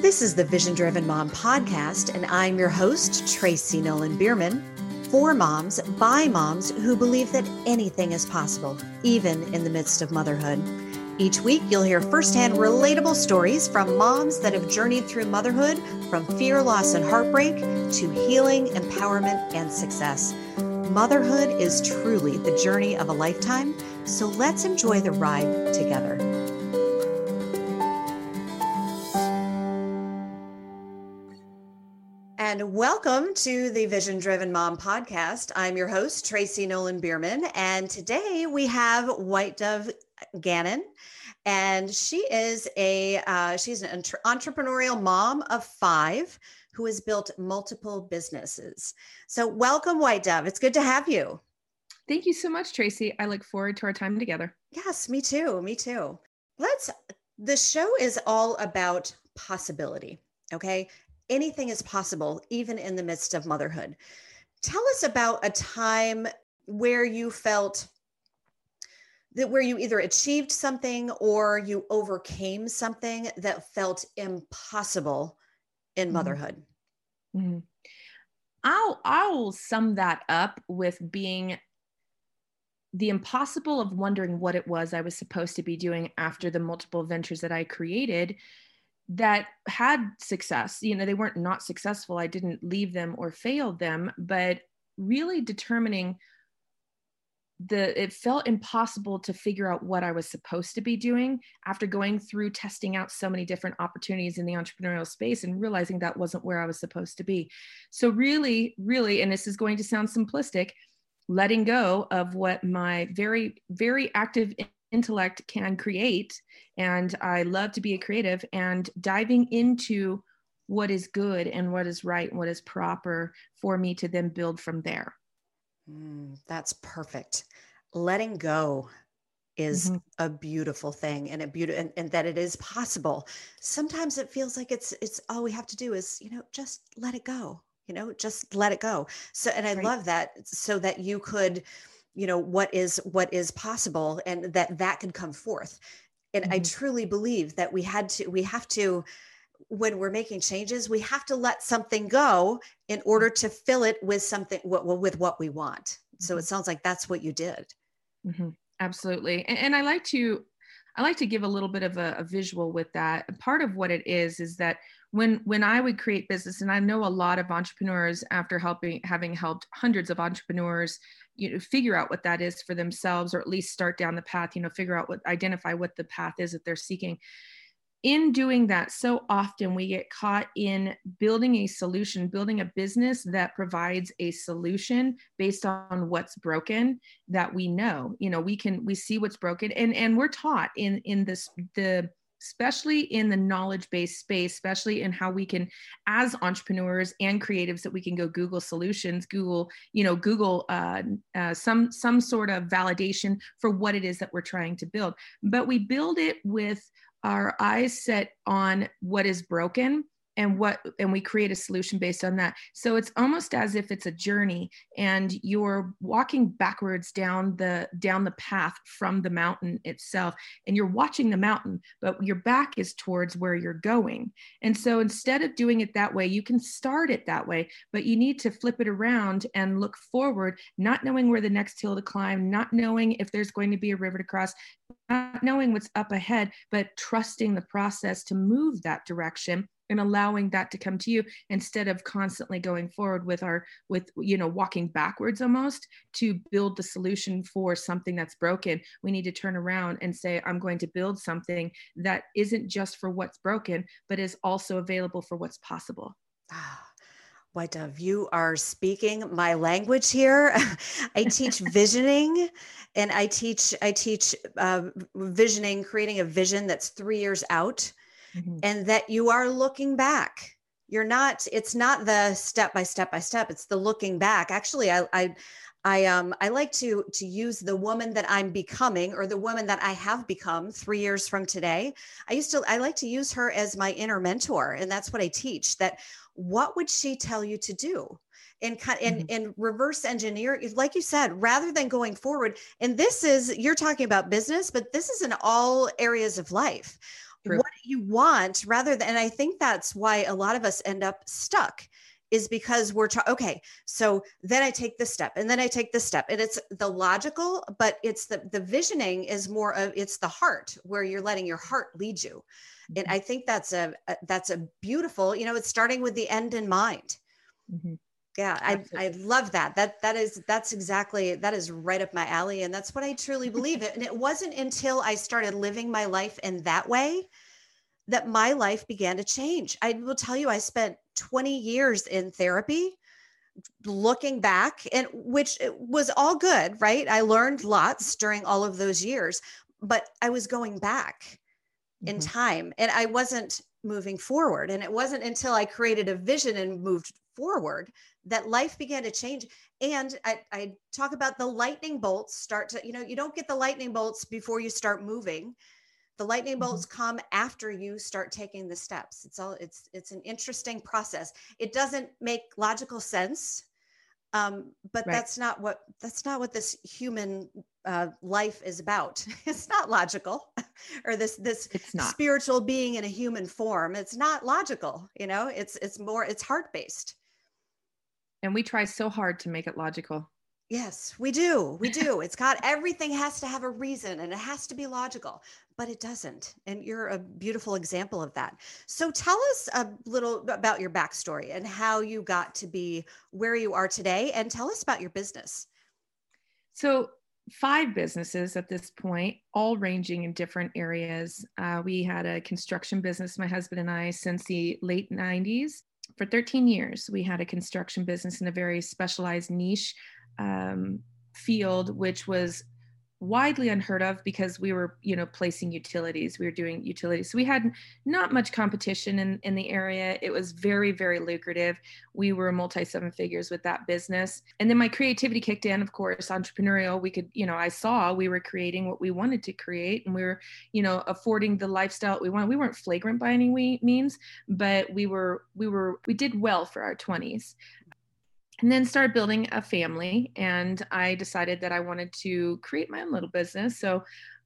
This is the Vision Driven Mom podcast, and I'm your host, Tracy Nolan Bierman. For moms, by moms who believe that anything is possible, even in the midst of motherhood. Each week, you'll hear firsthand relatable stories from moms that have journeyed through motherhood from fear, loss, and heartbreak to healing, empowerment, and success. Motherhood is truly the journey of a lifetime, so let's enjoy the ride together. And welcome to the Vision Driven Mom podcast. I'm your host, Tracy Nolan Bierman. And today we have White Dove Gannon. And she is a uh, she's an entre- entrepreneurial mom of five who has built multiple businesses. So welcome, White Dove. It's good to have you. Thank you so much, Tracy. I look forward to our time together. Yes, me too. Me too. Let's the show is all about possibility. Okay anything is possible, even in the midst of motherhood. Tell us about a time where you felt that where you either achieved something or you overcame something that felt impossible in mm-hmm. motherhood. Mm-hmm. I'll I'll sum that up with being the impossible of wondering what it was I was supposed to be doing after the multiple ventures that I created that had success you know they weren't not successful i didn't leave them or fail them but really determining the it felt impossible to figure out what i was supposed to be doing after going through testing out so many different opportunities in the entrepreneurial space and realizing that wasn't where i was supposed to be. So really really and this is going to sound simplistic letting go of what my very very active intellect can create and i love to be a creative and diving into what is good and what is right and what is proper for me to then build from there mm, that's perfect letting go is mm-hmm. a beautiful thing and a beauty and, and, that it is possible sometimes it feels like it's it's all we have to do is you know just let it go you know just let it go so and i right. love that so that you could you know what is what is possible and that that can come forth and mm-hmm. i truly believe that we had to we have to when we're making changes we have to let something go in order to fill it with something with what we want so mm-hmm. it sounds like that's what you did mm-hmm. absolutely and, and, i like to i like to give a little bit of a, a visual with that part of what it is is that when when i would create business and i know a lot of entrepreneurs after helping having helped hundreds of entrepreneurs you know figure out what that is for themselves or at least start down the path you know figure out what identify what the path is that they're seeking. In doing that so often we get caught in building a solution building a business that provides a solution based on what's broken that we know. You know we can we see what's broken and and we're taught in in this the especially in the knowledge based space, especially in how we can, as entrepreneurs and creatives, that we can go Google solutions, Google, you know, Google uh, uh, some some sort of validation for what it is that we're trying to build. But we build it with our eyes set on what is broken and what and we create a solution based on that. So it's almost as if it's a journey and you're walking backwards down the down the path from the mountain itself and you're watching the mountain but your back is towards where you're going. And so instead of doing it that way you can start it that way but you need to flip it around and look forward not knowing where the next hill to climb not knowing if there's going to be a river to cross not knowing what's up ahead but trusting the process to move that direction and allowing that to come to you instead of constantly going forward with our with you know walking backwards almost to build the solution for something that's broken we need to turn around and say i'm going to build something that isn't just for what's broken but is also available for what's possible ah. White Dove, you are speaking my language here. I teach visioning, and I teach I teach uh, visioning, creating a vision that's three years out mm-hmm. and that you are looking back you're not it's not the step by step by step it's the looking back actually i i I um I like to to use the woman that I'm becoming or the woman that I have become 3 years from today. I used to I like to use her as my inner mentor and that's what I teach that what would she tell you to do? And cut and mm-hmm. and reverse engineer like you said rather than going forward and this is you're talking about business but this is in all areas of life True. what you want rather than and i think that's why a lot of us end up stuck is because we're trying okay so then i take this step and then i take this step and it's the logical but it's the the visioning is more of it's the heart where you're letting your heart lead you and Mm-hmm. i think that's a, a that's a beautiful you know it's starting with the end in mind Mhm. Yeah I, I love that. That that is that's exactly that is right up my alley and that's what i truly believe it and it wasn't until i started living my life in that way that my life began to change. I will tell you i spent 20 years in therapy looking back and which was all good right? I learned lots during all of those years but i was going back in Mhm. time and i wasn't moving forward. And it wasn't until i created a vision and moved forward that life began to change. And I, I talk about the lightning bolts start to you know you don't get the lightning bolts before you start moving. The lightning Mhm. bolts come after you start taking the steps. It's all it's it's an interesting process. It doesn't make logical sense um, but Right. that's not what that's not what this human uh, life is about. It's not logical or this this spiritual being in a human form. It's not logical you know? It's it's more it's heart based And we try so hard to make it logical. Yes we do we do it's got everything has to have a reason and it has to be logical but it doesn't and you're a beautiful example of that so tell us a little about your backstory and how you got to be where you are today and tell us about your business So, five businesses at this point, all ranging in different areas. Uh, we had a construction business, my husband and I, since the late 90s. For 13 years, we had a construction business in a very specialized niche um, field, which was widely unheard of because we were you know placing utilities we were doing utilities. So we had not much competition in in the area. It was very very lucrative. We were multi seven figures with that business. And then my creativity kicked in of course entrepreneurial. We could you know i saw we were creating what we wanted to create and we were you know affording the lifestyle we wanted we weren't flagrant by any means but we were we were we did well for our 20s and then started building a family and i decided that i wanted to create my own little business. So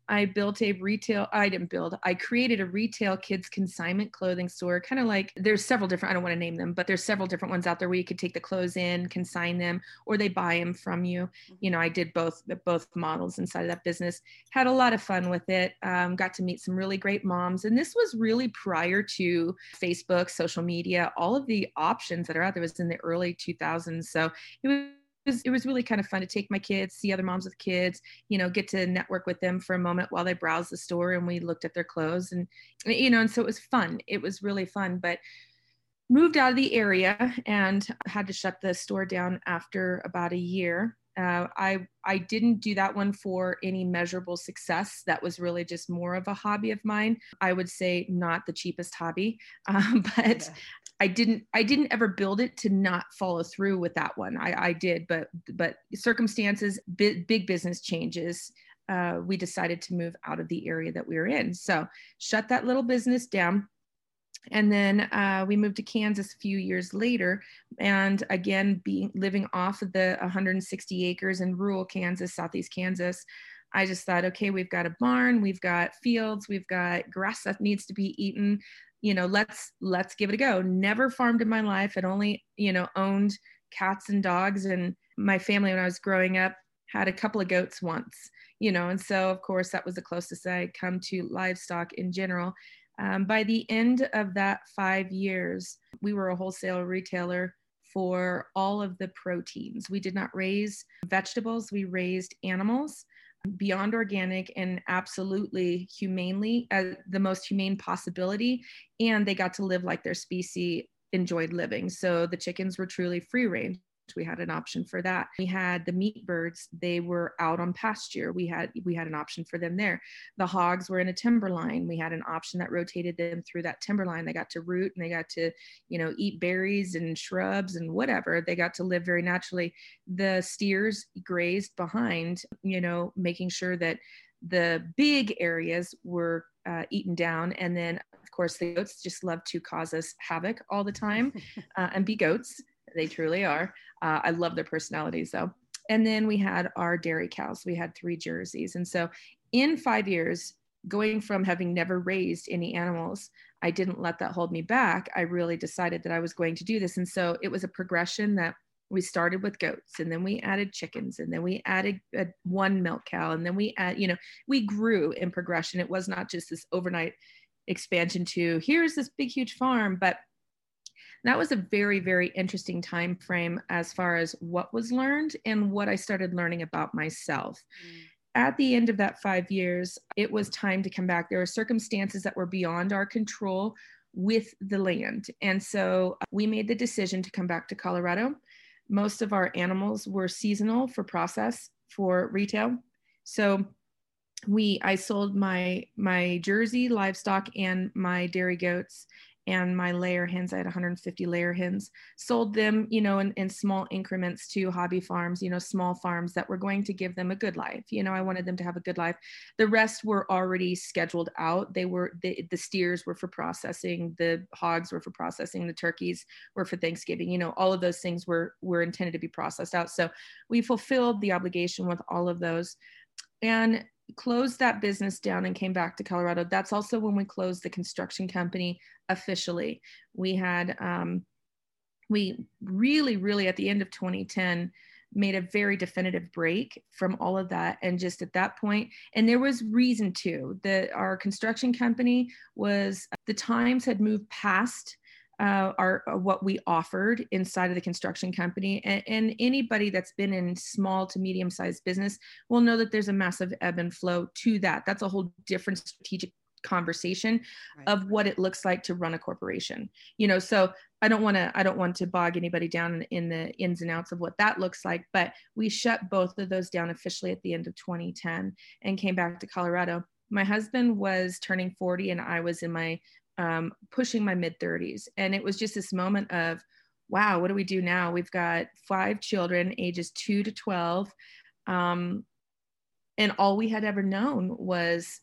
i built a retail i didn't build i created a retail kids consignment clothing store kind of like there's several different i don't want to name them but there's several different ones out there where you could take the clothes in consign them or they buy them from you. You know i did both both models inside of that business had a lot of fun with it um, got to meet some really great moms and this was really prior to facebook social media all of the options that are out there was in the early 2000s so it was it was really kind of fun to take my kids see other moms with kids you know get to network with them for a moment while they browsed the store and we looked at their clothes and you know and so it was fun it was really fun but moved out of the area and had to shut the store down after about a year uh, I I didn't do that one for any measurable success. That was really just more of a hobby of mine. I would say not the cheapest hobby, um, but Yeah. I didn't I didn't ever build it to not follow through with that one. I, I did, but but circumstances, big, big business changes. Uh, we decided to move out of the area that we were in. So shut that little business down. And then uh, we moved to Kansas a few years later, and again, being living off of the 160 acres in rural Kansas, southeast Kansas, I just thought, okay, we've got a barn, we've got fields, we've got grass that needs to be eaten. You know, let's let's give it a go. Never farmed in my life. I'd only you know owned cats and dogs, and my family when I was growing up had a couple of goats once. You know, and so of course that was the closest I'd come to livestock in general. Um, by the end of that five years, we were a wholesale retailer for all of the proteins. We did not raise vegetables, we raised animals beyond organic and absolutely humanely as the most humane possibility. And they got to live like their species enjoyed living. So the chickens were truly free range. We had an option for that. We had the meat birds; they were out on pasture. We had we had an option for them there. The hogs were in a timber line. We had an option that rotated them through that timber line. They got to root and they got to, you know, eat berries and shrubs and whatever. They got to live very naturally. The steers grazed behind, you know, making sure that the big areas were uh, eaten down. And then, of course, the goats just love to cause us havoc all the time uh, and be goats. They truly are. Uh, I love their personalities though. And then we had our dairy cows. We had three jerseys. And so in five years, going from having never raised any animals, I didn't let that hold me back. I really decided that I was going to do this. And so it was a progression that we started with goats and then we added chickens and then we added a, one milk cow and then we add, you know, we grew in progression. It was not just this overnight expansion to here's this big, huge farm, but that was a very very interesting time frame as far as what was learned and what i started learning about myself mm at the end of that five years, it was time to come back. There were circumstances that were beyond our control with the land. And so uh, we made the decision to come back to Colorado. Most of our animals were seasonal for process for retail. So we I sold my my Jersey livestock and my dairy goats and my layer hens i had 150 layer hens sold them you know in, in small increments to hobby farms you know small farms that were going to give them a good life you know i wanted them to have a good life. The rest were already scheduled out. They were the, the steers were for processing the hogs were for processing the turkeys were for thanksgiving you know all of those things were were intended to be processed out. So we fulfilled the obligation with all of those. And closed that business down and came back to Colorado. That's also when we closed the construction company officially. We had, um, we really, really at the end of 2010 made a very definitive break from all of that. And just at that point, and there was reason to that our construction company was the times had moved past uh, are, uh, what we offered inside of the construction company. And, and anybody that's been in small to medium sized business will know that there's a massive ebb and flow to that. That's a whole different strategic conversation right. of what it looks like to run a corporation you know so i don't want to i don't want to bog anybody down in, in, the ins and outs of what that looks like but we shut both of those down officially at the end of 2010 and came back to colorado my husband was turning 40 and i was in my um, pushing my mid 30s. And it was just this moment of, wow, what do we do now? We've got five children, ages two to 12. Um, and all we had ever known was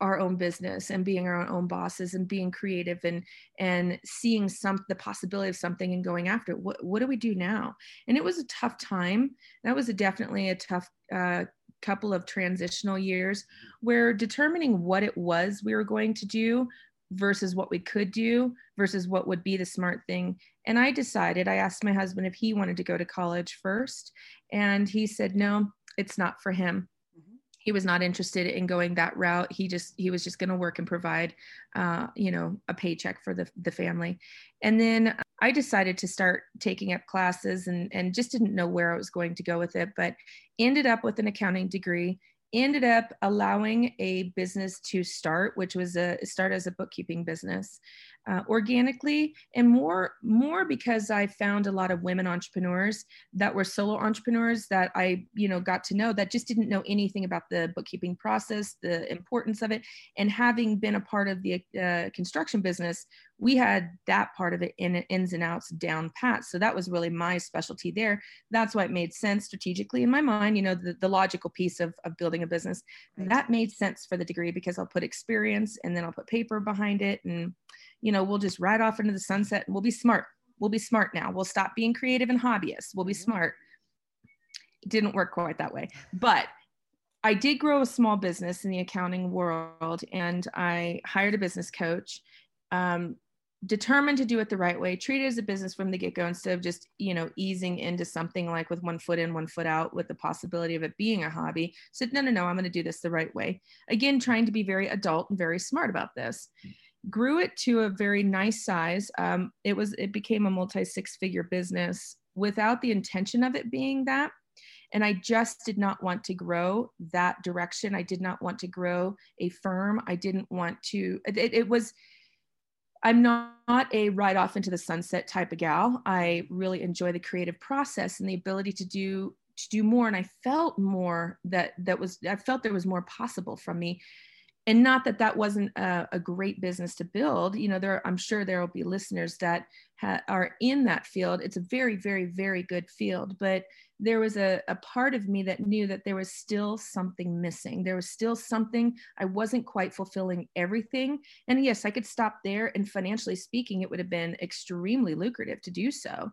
our own business and being our own bosses and being creative and and seeing some the possibility of something and going after it. What, what do we do now? And it was a tough time. That was a, definitely a tough uh, couple of transitional years where determining what it was we were going to do versus what we could do versus what would be the smart thing. And I decided, I asked my husband if he wanted to go to college first. And he said, no, it's not for him. Mm-hmm. He was not interested in going that route. He just, he was just going to work and provide, uh, you know, a paycheck for the, the family. And then I decided to start taking up classes and, and just didn't know where I was going to go with it, but ended up with an accounting degree ended up allowing a business to start which was a start as a bookkeeping business uh, organically and more more because i found a lot of women entrepreneurs that were solo entrepreneurs that i you know got to know that just didn't know anything about the bookkeeping process the importance of it. And having been a part of the uh, construction business we had that part of it in ins and outs down pat. So that was really my specialty there. That's why it made sense strategically in my mind you know the, the logical piece of, of building a business. That made sense for the degree because i'll put experience and then i'll put paper behind it and you know, we'll just ride off into the sunset and we'll be smart. We'll be smart now. We'll stop being creative and hobbyists. We'll be mm-hmm. smart. It didn't work quite that way. But I did grow a small business in the accounting world and I hired a business coach. Um, determined to do it the right way treat it as a business from the get-go instead of just you know easing into something like with one foot in one foot out with the possibility of it being a hobby said no no no i'm going to do this the right way again trying to be very adult and very smart about this grew it to a very nice size. Um, it was it became a multi six figure business without the intention of it being that. And I just did not want to grow that direction. I did not want to grow a firm. I didn't want to. It, it was. I'm not, not a ride off into the sunset type of gal. I really enjoy the creative process and the ability to do to do more. And I felt more that that was I felt there was more possible from me and not that that wasn't a, a, great business to build you know there i'm sure there will be listeners that ha- are in that field. It's a very very very good field but there was a, a part of me that knew that there was still something missing. There was still something. I wasn't quite fulfilling everything. And yes i could stop there and financially speaking it would have been extremely lucrative to do so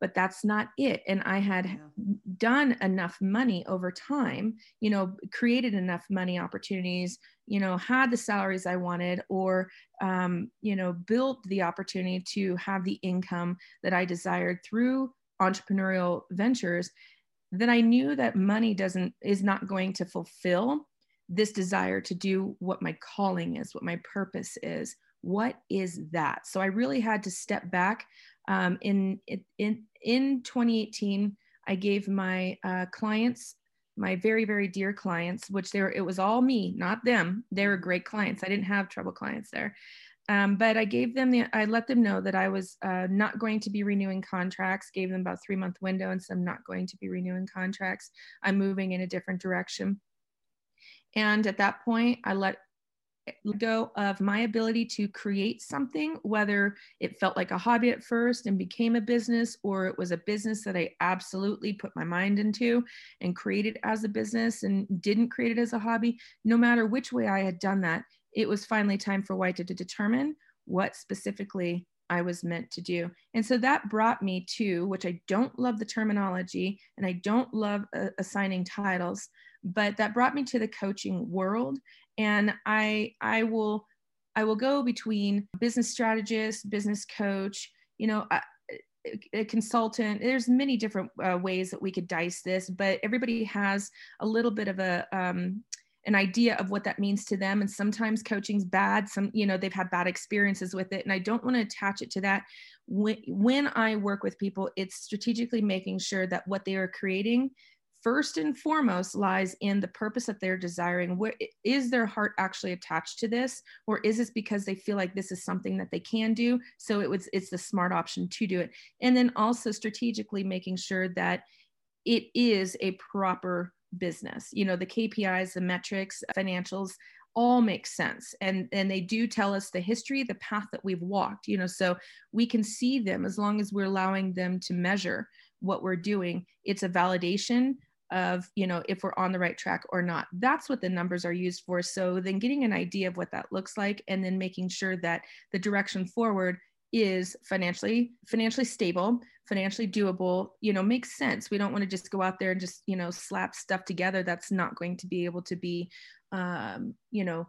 but that's not it. And i had yeah. done enough money over time you know created enough money opportunities you know had the salaries i wanted or um, you know built the opportunity to have the income that i desired through entrepreneurial ventures then i knew that money doesn't is not going to fulfill this desire to do what my calling is what my purpose is. What is that? So i really had to step back um, in, in, in 2018, I gave my uh, clients, my very, very dear clients, which they were, it was all me, not them. They were great clients. I didn't have trouble clients there. Um, but I gave them the, I let them know that I was uh, not going to be renewing contracts, gave them about three month window and said, I'm not going to be renewing contracts. I'm moving in a different direction. And at that point, I let go of my ability to create something, whether it felt like a hobby at first and became a business, or it was a business that I absolutely put my mind into and created as a business and didn't create it as a hobby. No matter which way I had done that, it was finally time for White to determine what specifically I was meant to do. And so that brought me to, which I don't love the terminology and I don't love uh, assigning titles, but that brought me to the coaching world and i i will i will go between business strategist business coach you know a, consultant there's many different uh, ways that we could dice this but everybody has a little bit of a um, an idea of what that means to them. And sometimes coaching's bad. Some you know they've had bad experiences with it. And i don't want to attach it to that. When, when i work with people it's strategically making sure that what they are creating first and foremost lies in the purpose that they're desiring. Where is their heart actually attached to this, or is this because they feel like this is something that they can do? So it was it's the smart option to do it, and then also strategically making sure that it is a proper business. You know, the KPIs, the metrics, financials all make sense and and they do tell us the history the path that we've walked you know so we can see them as long as we're allowing them to measure what we're doing. It's a validation of you know if we're on the right track or not. That's what the numbers are used for. So then getting an idea of what that looks like and then making sure that the direction forward is financially financially stable financially doable you know makes sense. We don't want to just go out there and just you know slap stuff together. That's not going to be able to be um, you know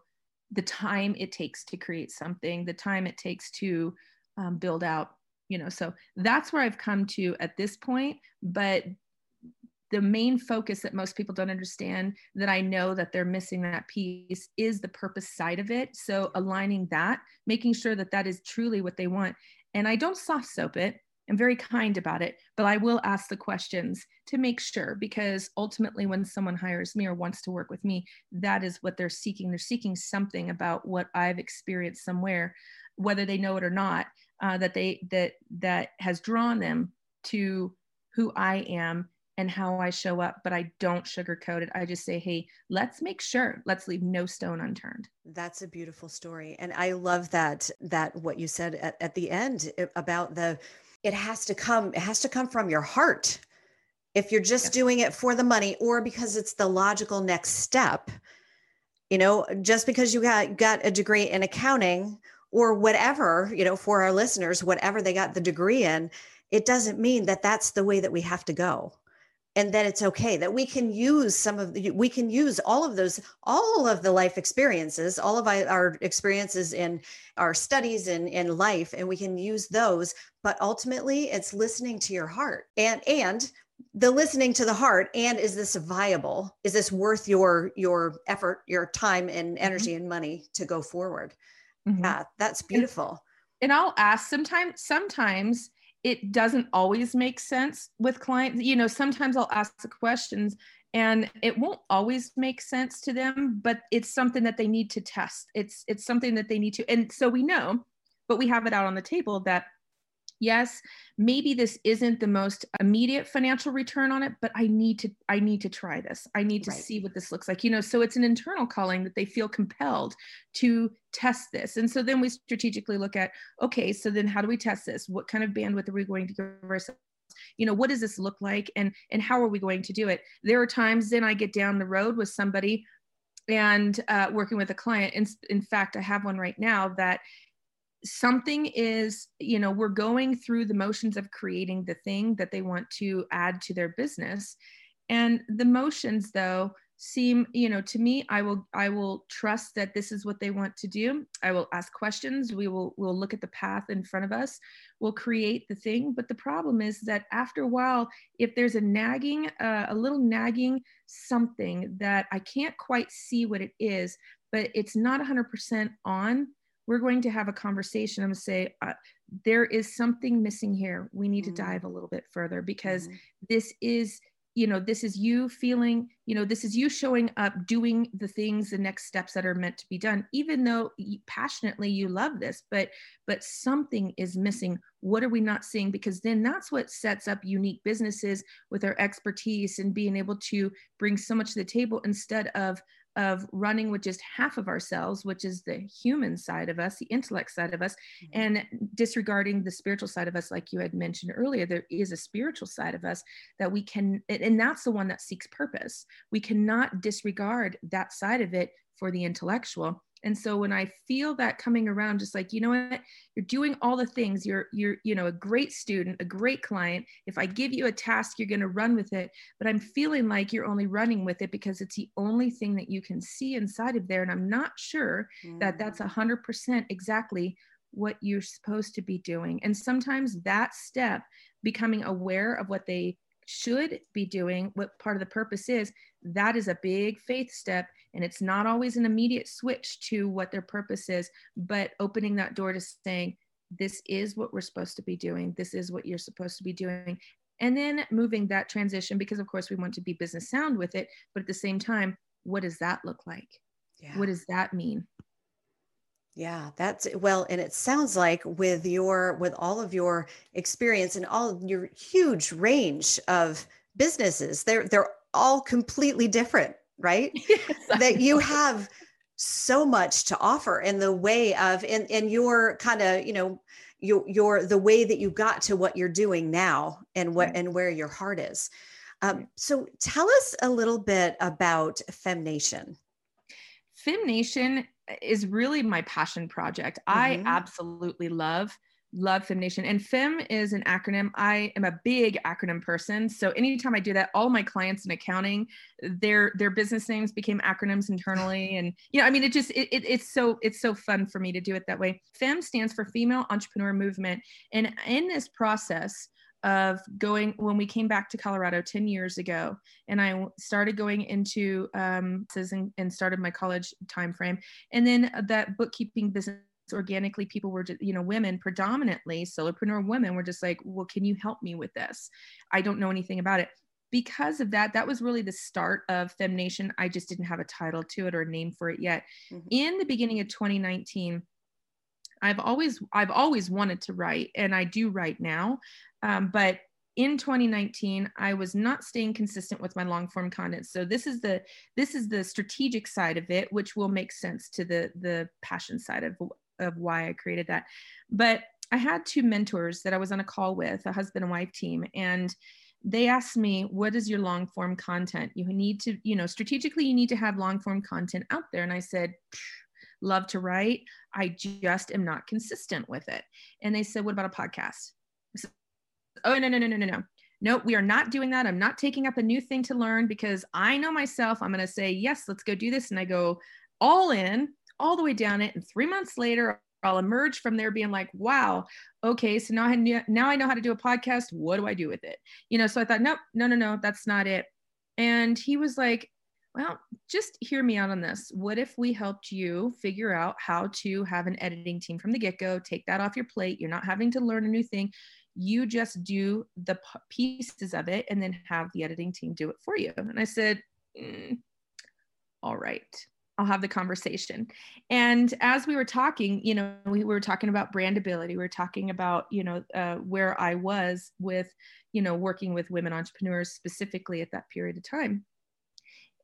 the time it takes to create something the time it takes to um, build out you know. So that's where i've come to at this point but the main focus that most people don't understand that I know that they're missing that piece is the purpose side of it. So aligning that, making sure that that is truly what they want. And I don't soft soap it. I'm very kind about it, but I will ask the questions to make sure because ultimately, when someone hires me or wants to work with me, that is what they're seeking. They're seeking something about what I've experienced somewhere, whether they know it or not, uh, that they that that has drawn them to who I am and how I show up, but I don't sugarcoat it. I just say, hey, let's make sure, let's leave no stone unturned. That's a beautiful story. And I love that, that what you said at, at the end eh, about the, it has to come, it has to come from your heart. If you're just doing it for the money or because it's the logical next step, you know, just because you got, got a degree in accounting or whatever, you know, for our listeners, whatever they got the degree in, it doesn't mean that that's the way that we have to go and that it's okay that we can use some of the we can use all of those all of the life experiences all of our experiences in our studies and in life and we can use those but ultimately it's listening to your heart and and the listening to the heart and is this viable is this worth your your effort your time and mm-hmm. energy mm-hmm. and money to go forward mm-hmm. yeah that's beautiful and, and i'll ask sometimes sometimes it doesn't always make sense with clients. You know, sometimes I'll ask the questions and it won't always make sense to them, but it's something that they need to test. It's it's something that they need to and so we know, but we have it out on the table that yes maybe this isn't the most immediate financial return on it but i need to i need to try this. I need to right. see what this looks like you know so it's an internal calling that they feel compelled to test this. And so then we strategically look at okay so then how do we test this? What kind of bandwidth are we going to give ourselves you know what does this look like and and how are we going to do it? There are times then i get down the road with somebody and uh, working with a client. In, in fact i have one right now that something is you know we're going through the motions of creating the thing that they want to add to their business. And the motions though seem you know to me i will i will trust that this is what they want to do. I will ask questions. We will we'll look at the path in front of us. We'll create the thing. But the problem is that after a while if there's a nagging uh, a little nagging something that i can't quite see what it is but it's not 100% on we're going to have a conversation i'm going to say uh, there is something missing here we need mm-hmm. to dive a little bit further because mm-hmm. this is you know this is you feeling you know this is you showing up doing the things the next steps that are meant to be done even though you, passionately you love this but but something is missing what are we not seeing because then that's what sets up unique businesses with our expertise and being able to bring so much to the table instead of of running with just half of ourselves, which is the human side of us, the intellect side of us, mm-hmm. and disregarding the spiritual side of us, like you had mentioned earlier. There is a spiritual side of us that we can, and that's the one that seeks purpose. We cannot disregard that side of it for the intellectual and so when i feel that coming around just like you know what? You're doing all the things. You're you're you know a great student a great client. If i give you a task you're going to run with it. But i'm feeling like you're only running with it because it's the only thing that you can see inside of there. And i'm not sure mm. that that's 100% mm. exactly what you're supposed to be doing. And sometimes that step becoming aware of what they should be doing what part of the purpose is that is a big faith step and it's not always an immediate switch to what their purpose is but opening that door to saying this is what we're supposed to be doing. This is what you're supposed to be doing. And then moving that transition because of course we want to be business sound with it but at the same time what does that look like? Yeah. what does that mean? Yeah that's well and it sounds like with your with all of your experience and all your huge range of businesses they're they're all completely different right? Yes, that you have so much to offer in the way of in in your kind of you know your your the way that you got to what you're doing now and what mm-hmm. and where your heart is um, so tell us a little bit about femnation femnation is really my passion project mm-hmm. i absolutely love love Fem Nation And Fem is an acronym. I am a big acronym person. So anytime I do that, all my clients in accounting, their their business names became acronyms internally. And you know, I mean, it just it, it, it's so it's so fun for me to do it that way. Fem stands for Female Entrepreneur Movement. And in this process, of going when we came back to Colorado 10 years ago and I started going into um and, and started my college time frame and then that bookkeeping business organically people were just, you know women predominantly solopreneur women were just like well can you help me with this? I don't know anything about it. Because of that that was really the start of femnation. I just didn't have a title to it or a name for it yet. Mm-hmm. in the beginning of 2019 i've always i've always wanted to write and i do write now um, but in 2019 i was not staying consistent with my long form content. So this is the this is the strategic side of it which will make sense to the the passion side of of why I created that. But I had two mentors that I was on a call with, a husband and wife team, and they asked me, What is your long form content? You need to, you know, strategically, you need to have long form content out there. And I said, Love to write. I just am not consistent with it. And they said, What about a podcast? Said, oh, no, no, no, no, no, no. Nope, we are not doing that. I'm not taking up a new thing to learn because I know myself. I'm going to say, Yes, let's go do this. And I go all in all the way down it. And three months later, I'll emerge from there being like, wow, okay, so now I knew, now I know how to do a podcast. What do I do with it? You know, so I thought, nope, no, no, no, that's not it. And he was like, well, just hear me out on this. What if we helped you figure out how to have an editing team from the get go? Take that off your plate. You're not having to learn a new thing. You just do the pieces of it and then have the editing team do it for you. And I said, mm, all right. I'll have the conversation. And as we were talking, you know, we were talking about brandability. We were talking about, you know, uh, where I was with, you know, working with women entrepreneurs specifically at that period of time.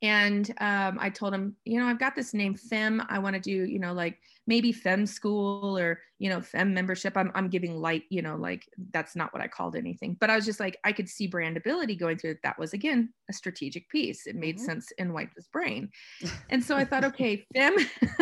And um, I told him, you know, I've got this name Fem. I want to do, you know, like maybe Fem school or, you know, Fem membership. I'm, I'm giving light, you know, like that's not what I called anything. But I was just like, I could see brandability going through it. That was, again, a strategic piece. It made mm-hmm. sense in White's brain. And so I thought, okay, Fem,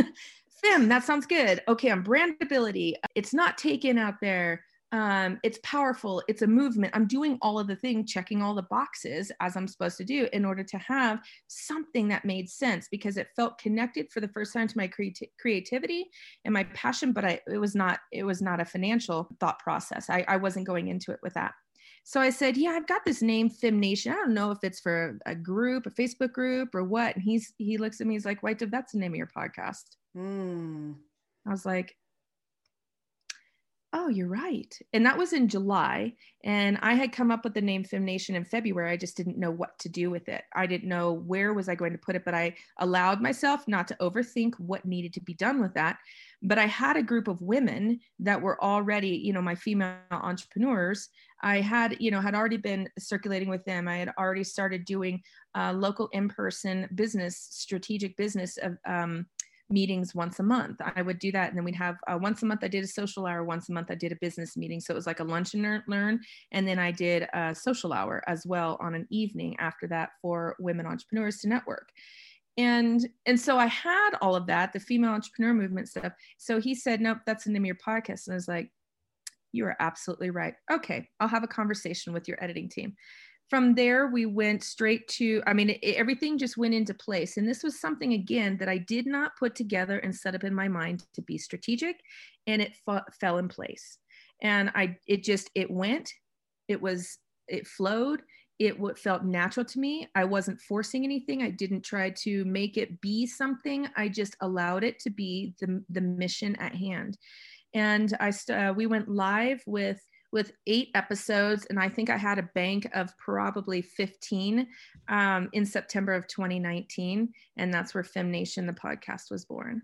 Fem, that sounds good. Okay, on brandability, it's not taken out there um, it's powerful it's a movement i'm doing all of the thing checking all the boxes as i'm supposed to do in order to have something that made sense because it felt connected for the first time to my creati- creativity and my passion but I, it was not it was not a financial thought process I, I wasn't going into it with that so I said, "Yeah, I've got this name, Fem Nation. I don't know if it's for a group, a Facebook group, or what." And he's he looks at me, he's like, "White Dove, that's the name of your podcast." Mm. I was like, oh, you're right. And that was in July. And I had come up with the name Nation in February. I just didn't know what to do with it. I didn't know where was I going to put it, but I allowed myself not to overthink what needed to be done with that. But I had a group of women that were already, you know, my female entrepreneurs. I had, you know, had already been circulating with them. I had already started doing uh, local in-person business, strategic business of um, meetings once a month. I would do that. And then we'd have uh, once a month, I did a social hour. Once a month, I did a business meeting. So it was like a lunch and learn. And then I did a social hour as well on an evening after that for women entrepreneurs to network. And and so I had all of that, the female entrepreneur movement stuff. So he said, Nope, that's the name podcast. And I was like, You are absolutely right. Okay, I'll have a conversation with your editing team from there we went straight to i mean it, everything just went into place. And this was something again that i did not put together and set up in my mind to be strategic and it f- fell in place. And i it just it went it was it flowed it what felt natural to me. I wasn't forcing anything. I didn't try to make it be something. I just allowed it to be the, the mission at hand. And i st- uh, we went live with with eight episodes, and I think I had a bank of probably 15 um, in September of 2019. And that's where Fem Nation, the podcast, was born.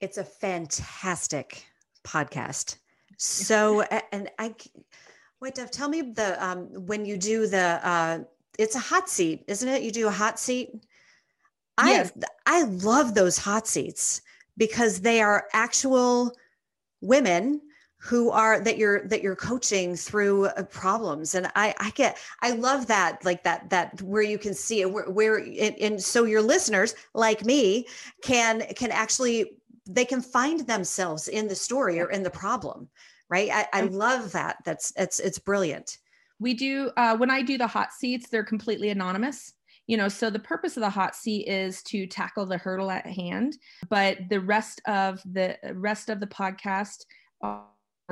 It's a fantastic podcast. So, and I, White, Dove, tell me the, um, when you do the, uh, it's a hot seat, isn't it? You do a hot seat. Yes. I, I love those hot seats because they are actual women who are that you're that you're coaching through uh, problems. And i i get i love that like that that where you can see it where, where and, and so your listeners like me can can actually they can find themselves in the story or in the problem right? I, I love that. That's it's it's brilliant. We do uh, when i do the hot seats they're completely anonymous. You know so the purpose of the hot seat is to tackle the hurdle at hand but the rest of the rest of the podcast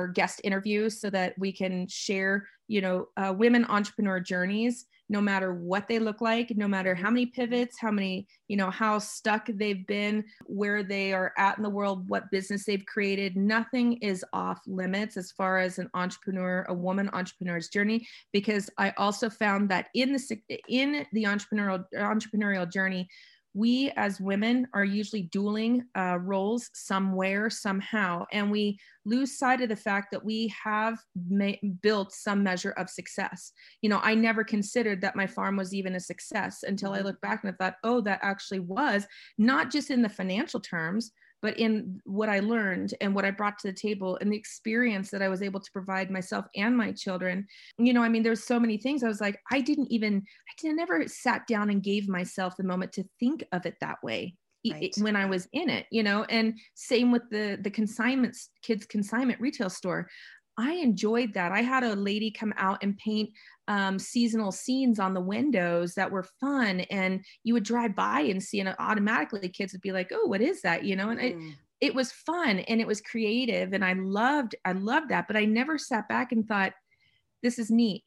guest interviews so that we can share you know uh, women entrepreneur journeys no matter what they look like no matter how many pivots how many you know how stuck they've been where they are at in the world what business they've created. Nothing is off limits as far as an entrepreneur a woman entrepreneur's journey because i also found that in the in the entrepreneurial entrepreneurial journey we as women are usually dueling uh, roles somewhere, somehow, and we lose sight of the fact that we have ma- built some measure of success. You know, I never considered that my farm was even a success until I mm-hmm. looked back and I thought, oh, that actually was not just in the financial terms, but in what I learned and what I brought to the table and the experience that I was able to provide myself and my children. You know, I mean, there's so many things I was like, I didn't even, I didn't never sat down and gave myself the moment to think of it that way. Right. when I was in it, you know, and same with the the consignments, kids consignment retail store. I enjoyed that. I had a lady come out and paint um, seasonal scenes on the windows that were fun, and you would drive by and see, and automatically kids would be like, "Oh, what is that?" You know, and mm. it it was fun and it was creative, and I loved I loved that. But I never sat back and thought, "This is neat."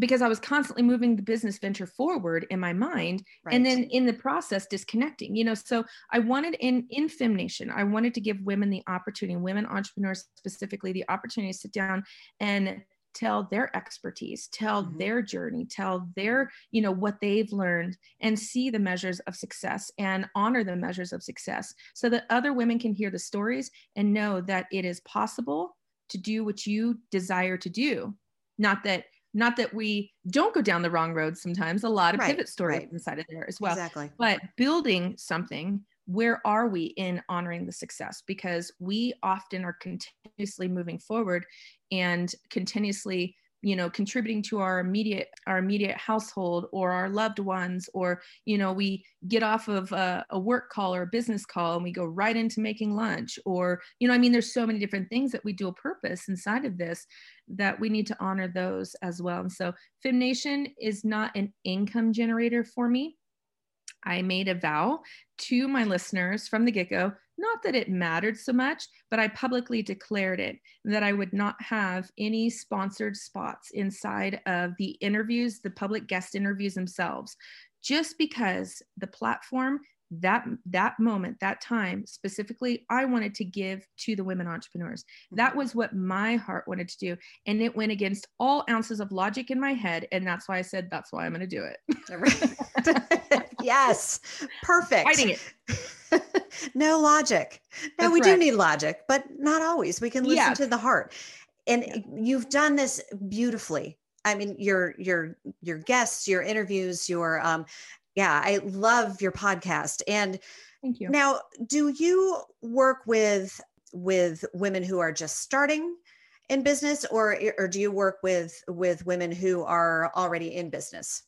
because I was constantly moving the business venture forward in my mind right. and then in the process disconnecting, you know. So I wanted in in Fem Nation, I wanted to give women the opportunity, women entrepreneurs specifically, the opportunity to sit down and tell their expertise tell mm-hmm. their journey tell their you know what they've learned and see the measures of success and honor the measures of success so that other women can hear the stories and know that it is possible to do what you desire to do not that not that we don't go down the wrong road sometimes, a lot of right, pivot stories right. inside of there as well. Exactly. But building something, where are we in honoring the success? Because we often are continuously moving forward and continuously you know contributing to our immediate our immediate household or our loved ones or you know we get off of a, a, work call or a business call and we go right into making lunch or you know i mean there's so many different things that we do a purpose inside of this that we need to honor those as well and so FemNation is not an income generator for me I made a vow to my listeners from the get go, not that it mattered so much, but I publicly declared it that I would not have any sponsored spots inside of the interviews, the public guest interviews themselves, just because the platform that that moment that time specifically i wanted to give to the women entrepreneurs. That mm-hmm. was what my heart wanted to do and it went against all ounces of logic in my head and that's why i said that's why i'm going to do it yes perfect fighting it no logic no that's we right. do need logic but not always we can listen yes. to the heart and yeah. you've done this beautifully I mean, your your your guests, your interviews, your um, yeah, I love your podcast. And thank you. Now, do you work with with women who are just starting in business or or do you work with with women who are already in business?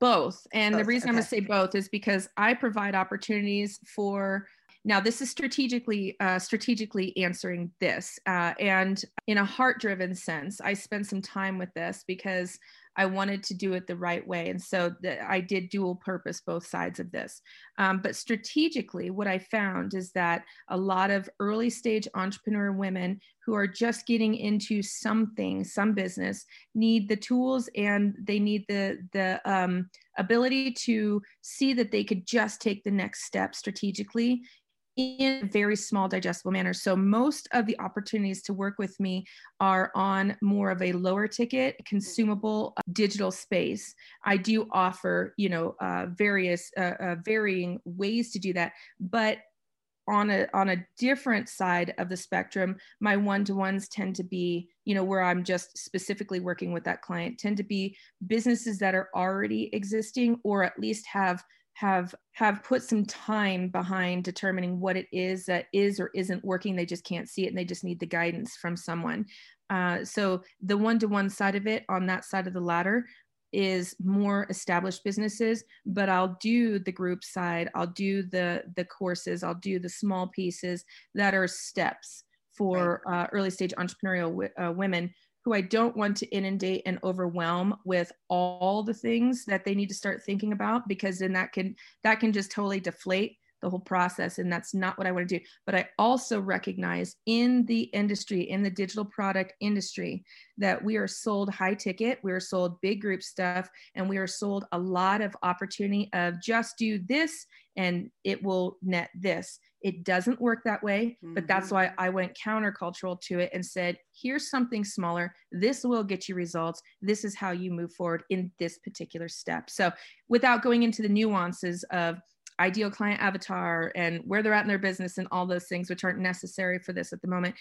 Both. And both. the reason okay. I'm going to say both is because I provide opportunities for now this is strategically uh, strategically answering this uh, and in a heart driven sense i spent some time with this because I wanted to do it the right way. And so the, I did dual purpose both sides of this. Um, but strategically, what I found is that a lot of early stage entrepreneur women who are just getting into something, some business, need the tools and they need the, the um, ability to see that they could just take the next step strategically in a very small digestible manner. So most of the opportunities to work with me are on more of a lower ticket consumable uh, digital space. I do offer, you know, uh, various uh, uh, varying ways to do that, but on a on a different side of the spectrum my one-to-ones tend to be you know where i'm just specifically working with that client tend to be businesses that are already existing or at least have have have put some time behind determining what it is that is or isn't working. They just can't see it and they just need the guidance from someone. Uh, so the one-to-one side of it on that side of the ladder is more established businesses but i'll do the group side. I'll do the the courses. I'll do the small pieces that are steps for right. uh, early stage entrepreneurial w- uh, women who I don't want to inundate and overwhelm with all the things that they need to start thinking about because then that can that can just totally deflate the whole process and that's not what I want to do. But I also recognize in the industry in the digital product industry that we are sold high ticket we are sold big group stuff and we are sold a lot of opportunity of just do this and it will net this it doesn't work that way, mm-hmm. but that's why mm-hmm. I went countercultural to it and said, here's something smaller. This will get you results. This is how you move forward in this particular step. So, without going into the nuances of ideal client avatar and where they're at in their business and all those things, which aren't necessary for this at the moment,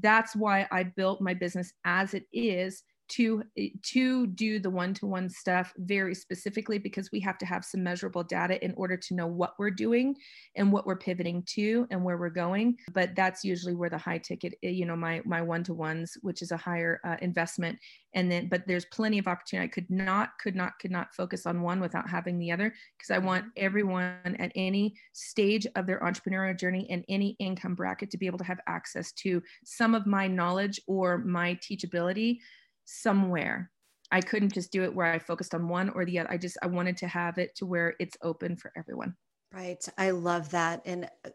that's why I built my business as it is to to do the one-to-one stuff very specifically because we have to have some measurable data in order to know what we're doing and what we're pivoting to and where we're going. But that's usually where the high ticket eh, you know my my one-to-ones which is a higher uh, investment. And then but there's plenty of opportunity. I could not could not could not focus on one without having the other because i want everyone at any stage of their entrepreneurial journey and any income bracket to be able to have access to some of my knowledge or my teachability somewhere. I couldn't just do it where I focused on one or the other. I just I wanted to have it to where it's open for everyone. Right. I love that. And uh,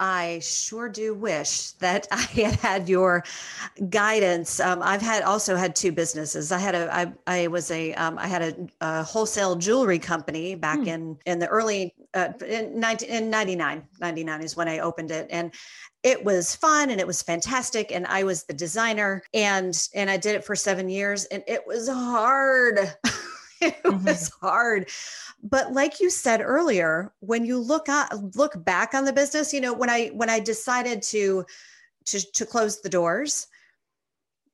I sure do wish that I had had your guidance. Um, I've had also had two businesses. I had a, I, I was a, um, I had a, a, wholesale jewelry company back hmm. in, in the early, uh, in, 19, in 99, 99 is when I opened it. And it was fun and it was fantastic and i was the designer and and i did it for seven years and it was hard it mm-hmm. was hard but like you said earlier when you look at look back on the business you know when i when i decided to to to close the doors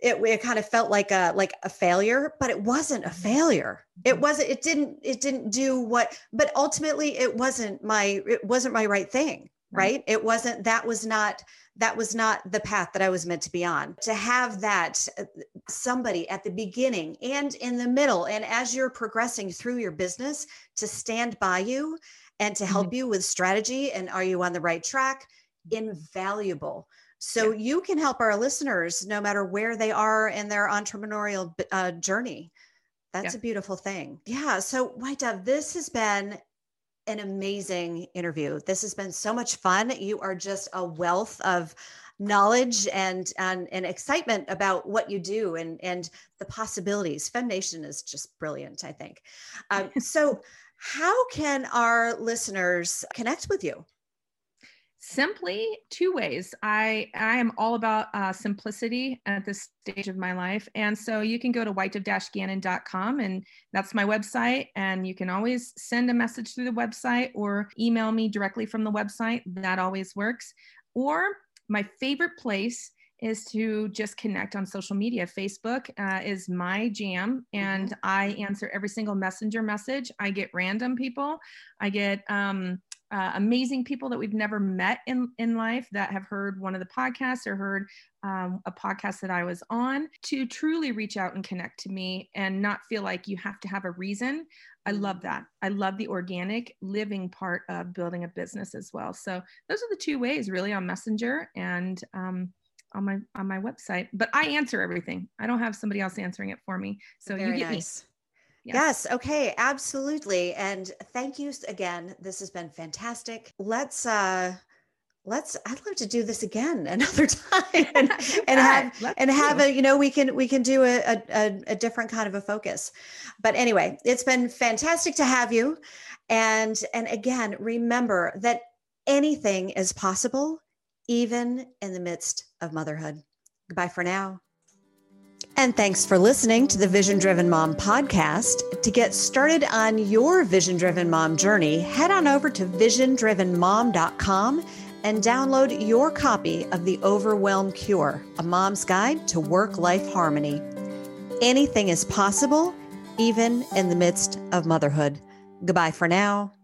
it, it kind of felt like a like a failure but it wasn't a mm-hmm. failure it mm-hmm. wasn't it didn't it didn't do what but ultimately it wasn't my it wasn't my right thing right it wasn't that was not that was not the path that I was meant to be on. To have that uh, somebody at the beginning and in the middle, and as you're progressing through your business, to stand by you and to help mm-hmm. you with strategy and are you on the right track? Invaluable. So yeah. you can help our listeners no matter where they are in their entrepreneurial uh, journey. That's yeah. a beautiful thing. Yeah. So, White Dove, this has been an amazing interview. This has been so much fun. You are just a wealth of knowledge and and, and excitement about what you do and and the possibilities. FemNation is just brilliant, I think. Um, so, how can our listeners connect with you? Simply two ways i i am all about uh, simplicity at this stage of my life and so you can go to whitedove-gannon.com and that's my website and you can always send a message through the website or email me directly from the website that always works or my favorite place is to just connect on social media. Facebook uh, is my jam, and mm-hmm. I answer every single messenger message. I get random people. I get um, uh, amazing people that we've never met in, in life that have heard one of the podcasts or heard um, a podcast that I was on to truly reach out and connect to me and not feel like you have to have a reason. I love mm. that. I love the organic living part of building a business as well. So those are the two ways really on Messenger and um, on my on my website. But I answer everything. I don't have somebody else answering it for me. So Very you get nice. me. Yes. Okay. Absolutely. And thank you again. This has been fantastic. Let's, uh, let's i'd love to do this again another time and, and have let's and have a you know we can we can do a, a, a different kind of a focus but anyway it's been fantastic to have you and and again remember that anything is possible even in the midst of motherhood goodbye for now and thanks for listening to the Vision Driven Mom podcast. To get started on your vision driven mom journey, head on over to visiondrivenmom.com and download your copy of The Overwhelm Cure, a mom's guide to work life harmony. Anything is possible, even in the midst of motherhood. Goodbye for now.